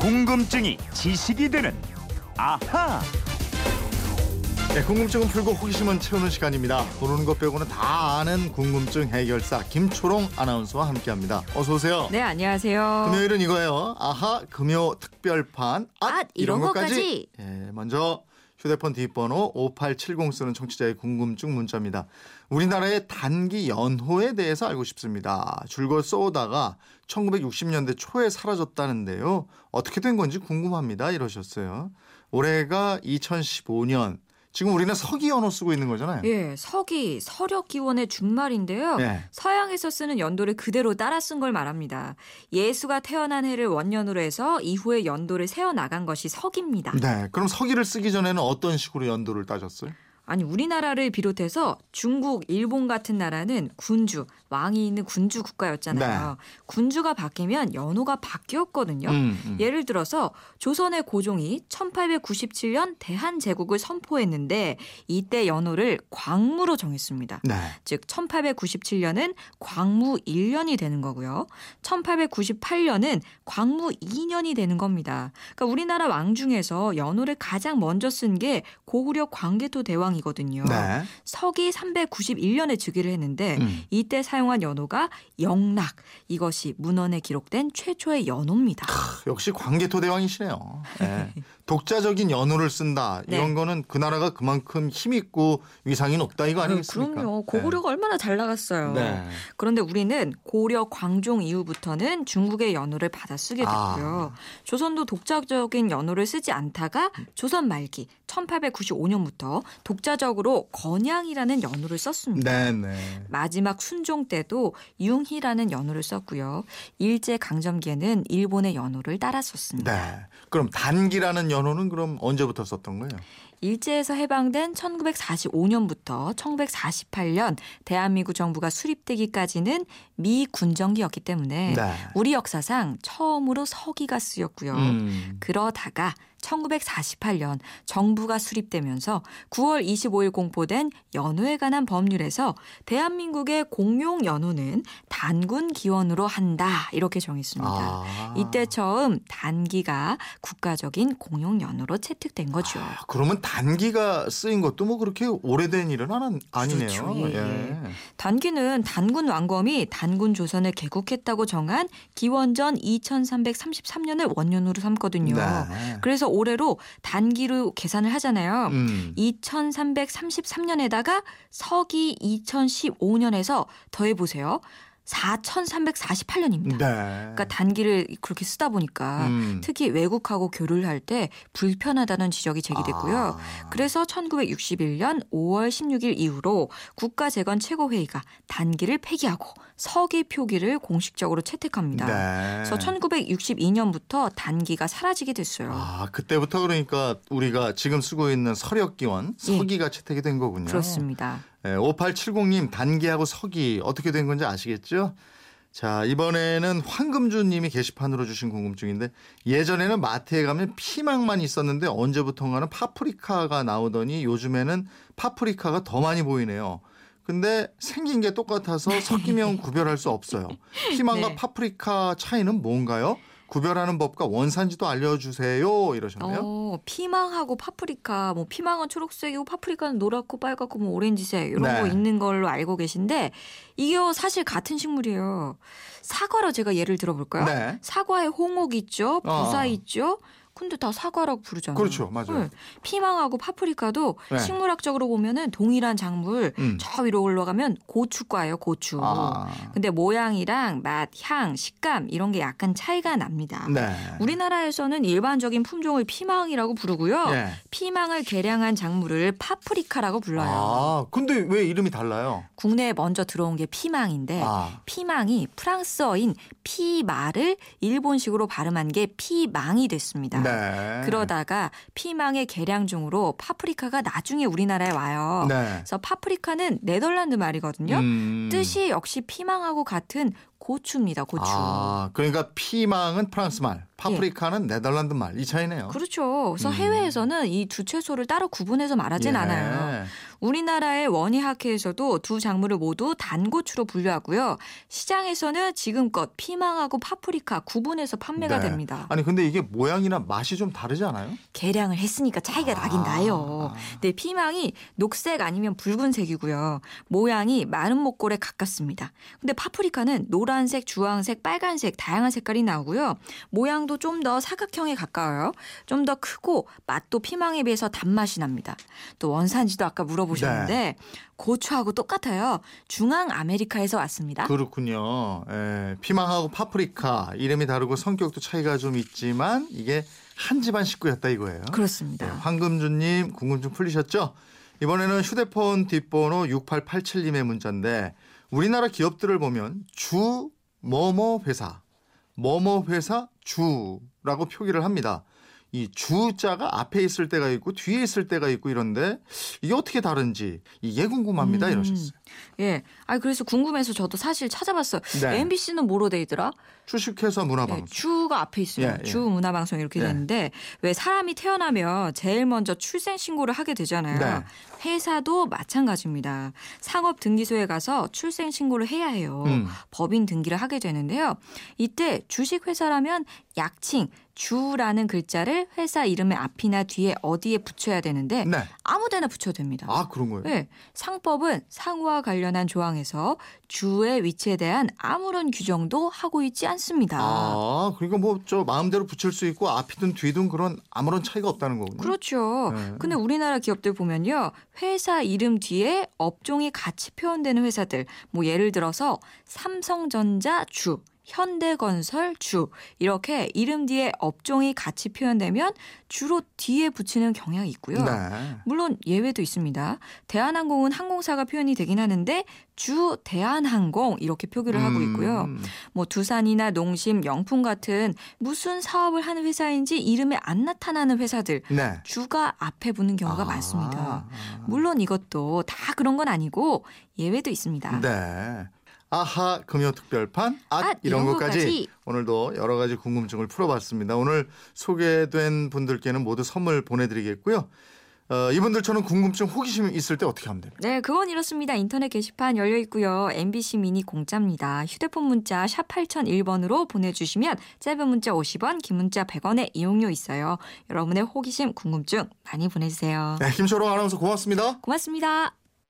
궁금증이 지식이 되는 아하. 네, 궁금증은 풀고 호기심은 채우는 시간입니다. 모르는 것 빼고는 다 아는 궁금증 해결사 김초롱 아나운서와 함께합니다. 어서 오세요. 네, 안녕하세요. 금요일은 이거예요. 아하 금요 특별판 앗, 앗, 이런 것까지. 예, 먼저 휴대폰 뒷번호 5870 쓰는 청취자의 궁금증 문자입니다. 우리나라의 단기 연호에 대해서 알고 싶습니다. 줄곧 써오다가 1960년대 초에 사라졌다는데요. 어떻게 된 건지 궁금합니다. 이러셨어요. 올해가 2015년. 지금 우리는 서기 연호 쓰고 있는 거잖아요. 예, 서기, 서력 기원의 준말인데요. 네. 서양에서 쓰는 연도를 그대로 따라 쓴 걸 말합니다. 예수가 태어난 해를 원년으로 해서 이후에 연도를 세어 나간 것이 서기입니다. 네. 그럼 서기를 쓰기 전에는 어떤 식으로 연도를 따졌어요? 아니 우리나라를 비롯해서 중국, 일본 같은 나라는 군주, 왕이 있는 군주 국가였잖아요. 군주가 바뀌면 연호가 바뀌었거든요. 음, 음. 예를 들어서 조선의 고종이 1897년 대한제국을 선포했는데 이때 연호를 광무로 정했습니다. 네. 즉 1897년은 광무 1년이 되는 거고요. 1898년은 광무 2년이 되는 겁니다. 그러니까 우리나라 왕 중에서 연호를 가장 먼저 쓴 게 고구려 광개토 대왕이 거든요. 네. 서기 391년에 즉위를 했는데 음. 이때 사용한 연호가 영락. 이것이 문헌에 기록된 최초의 연호입니다. 역시 광개토 대왕이시네요. 예. 독자적인 연호를 쓴다. 네. 이런 거는 그 나라가 그만큼 힘 있고 위상이 높다 이거 아니겠습니까? 그럼요. 고구려가 얼마나 잘 나갔어요. 네. 그런데 우리는 고려 광종 이후부터는 중국의 연호를 받아 쓰게 됐고요. 아. 조선도 독자적인 연호를 쓰지 않다가 조선 말기 1895년부터 독자적으로 건양이라는 연호를 썼습니다. 네, 네. 마지막 순종 때도 융희라는 연호를 썼고요. 일제 강점기에는 일본의 연호를 따라 썼습니다. 네. 그럼 단기라는 연 호는 그럼 언제부터 썼던 거예요? 일제에서 해방된 1945년부터 1948년 대한민국 정부가 수립되기까지는 미 군정기였기 때문에 네. 우리 역사상 처음으로 서기가 쓰였고요. 음. 그러다가 1948년 정부가 수립되면서 9월 25일 공포된 연호에 관한 법률에서 대한민국의 공용 연호는 단군 기원으로 한다 이렇게 정했습니다. 아. 이때 처음 단기가 국가적인 공용 연호로 채택된 거죠. 아, 그러면 단기가 쓰인 것도 뭐 그렇게 오래된 일은 안, 아니네요. 그렇죠. 예, 예. 단기는 단군 왕검이 단군 조선을 개국했다고 정한 기원전 2333년을 원년으로 삼거든요. 네. 그래서 올해로 단기로 계산을 하잖아요. 음. 2333년에다가 서기 2015년에서 더해 보세요. 4348년입니다. 네. 그러니까 단기를 그렇게 쓰다 보니까 음. 특히 외국하고 교류를 할 때 불편하다는 지적이 제기됐고요. 아. 그래서 1961년 5월 16일 이후로 국가재건 최고회의가 단기를 폐기하고 서기 표기를 공식적으로 채택합니다. 네. 그래서 1962년부터 단기가 사라지게 됐어요. 아, 그때부터 그러니까 우리가 지금 쓰고 있는 서력기원 예. 서기가 채택이 된 거군요. 그렇습니다. 네, 5870님 단기하고 서기 어떻게 된 건지 아시겠죠? 자, 이번에는 황금주 님이 게시판으로 주신 궁금증인데 예전에는 마트에 가면 피망만 있었는데 언제부턴가는 파프리카가 나오더니 요즘에는 파프리카가 더 많이 보이네요. 근데 생긴 게 똑같아서 섞이면 구별할 수 없어요. 피망과 네. 파프리카 차이는 뭔가요? 구별하는 법과 원산지도 알려주세요. 이러셨네요. 어, 피망하고 파프리카, 뭐 피망은 초록색이고 파프리카는 노랗고 빨갛고 뭐 오렌지색 이런 네. 거 있는 걸로 알고 계신데 이게 사실 같은 식물이에요. 사과로 제가 예를 들어볼까요? 네. 사과에 홍옥 있죠, 부사 어. 있죠. 근데 다 사과라고 부르잖아요. 그렇죠. 맞아요. 네. 피망하고 파프리카도 네. 식물학적으로 보면은 동일한 작물 음. 저 위로 올라가면 고추과예요, 고추. 아. 근데 모양이랑 맛, 향, 식감 이런 게 약간 차이가 납니다. 네. 우리나라에서는 일반적인 품종을 피망이라고 부르고요. 예. 피망을 개량한 작물을 파프리카라고 불러요. 아, 근데 왜 이름이 달라요? 국내에 먼저 들어온 게 피망인데 아. 피망이 프랑스어인 피마를 일본식으로 발음한 게 피망이 됐습니다. 네. 그러다가 피망의 개량 중으로 파프리카가 나중에 우리나라에 와요. 네. 그래서 파프리카는 네덜란드 말이거든요. 음. 뜻이 역시 피망하고 같은 고추입니다. 고추. 아, 그러니까 피망은 프랑스 말, 파프리카는 네덜란드 말 이 차이네요. 그렇죠. 그래서 음. 해외에서는 이 두 채소를 따로 구분해서 말하진 예. 않아요. 우리나라의 원예학회에서도 두 작물을 모두 단고추로 분류하고요. 시장에서는 지금껏 피망하고 파프리카 구분해서 판매가 네. 됩니다. 아니 근데 이게 모양이나 맛이 좀 다르지 않아요? 계량을 했으니까 차이가 나긴 아. 나요. 네, 피망이 녹색 아니면 붉은색이고요. 모양이 마른 목골에 가깝습니다. 근데 파프리카는 노란색, 주황색, 빨간색 다양한 색깔이 나오고요. 모양도 좀 더 사각형에 가까워요. 좀 더 크고 맛도 피망에 비해서 단맛이 납니다. 또 원산지도 아까 물어보 셨는데 네. 고추하고 똑같아요. 중앙 아메리카에서 왔습니다. 그렇군요. 예, 피망하고 파프리카 이름이 다르고 성격도 차이가 좀 있지만 이게 한 집안 식구였다 이거예요. 그렇습니다. 네, 황금주님 궁금증 풀리셨죠? 이번에는 휴대폰 뒷번호 6887님의 문자인데 우리나라 기업들을 보면 주 뭐뭐 회사, 뭐뭐 회사 주라고 표기를 합니다. 이 주자가 앞에 있을 때가 있고 뒤에 있을 때가 있고 이런데 이게 어떻게 다른지 이게 궁금합니다 음. 이러셨어요. 예. 아 그래서 궁금해서 저도 사실 찾아봤어요. 네. MBC는 뭐로 돼 있더라? 주식회사 문화방송. 네, 주가 앞에 있어요. 예, 예. 주 문화방송 이렇게 예. 되는데 왜 사람이 태어나면 제일 먼저 출생 신고를 하게 되잖아요. 네. 회사도 마찬가지입니다. 상업 등기소에 가서 출생 신고를 해야 해요. 음. 법인 등기를 하게 되는데요. 이때 주식 회사라면 약칭 주라는 글자를 회사 이름의 앞이나 뒤에 어디에 붙여야 되는데 네. 아무데나 붙여도 됩니다. 아 그런 거예요. 네, 상법은 상호와 관련한 조항에서 주의 위치에 대한 아무런 규정도 하고 있지 않습니다. 아 그러니까 뭐 저 마음대로 붙일 수 있고 앞이든 뒤든 그런 아무런 차이가 없다는 거군요. 그렇죠. 네. 근데 우리나라 기업들 보면요. 회사 이름 뒤에 업종이 같이 표현되는 회사들. 뭐 예를 들어서 삼성전자 주, 현대건설 주 이렇게 이름 뒤에 업종이 같이 표현되면 주로 뒤에 붙이는 경향이 있고요. 네. 물론 예외도 있습니다. 대한항공은 항공사가 표현이 되긴 하는데 주 대한항공 이렇게 표기를 하고 있고요. 음, 뭐 두산이나 농심, 영풍 같은 무슨 사업을 하는 회사인지 이름에 안 나타나는 회사들 네. 주가 앞에 붙는 경우가 아, 많습니다. 물론 이것도 다 그런 건 아니고 예외도 있습니다. 네. 아하 금요 특별판 앗 앗, 이런 이런 것까지 것까지. 오늘도 여러 가지 궁금증을 풀어봤습니다. 오늘 소개된 분들께는 모두 선물 보내드리겠고요. 어, 이분들처럼 궁금증 호기심 있을 때 어떻게 하면 됩니까? 네, 그건 이렇습니다. 인터넷 게시판 열려 있고요. MBC 미니 공짜입니다. 휴대폰 문자 샵 8001번으로 보내주시면 짧은 문자 50원, 긴 문자 100원의 이용료 있어요. 여러분의 호기심, 궁금증 많이 보내주세요. 네, 김초롱 아나운서 고맙습니다. 고맙습니다.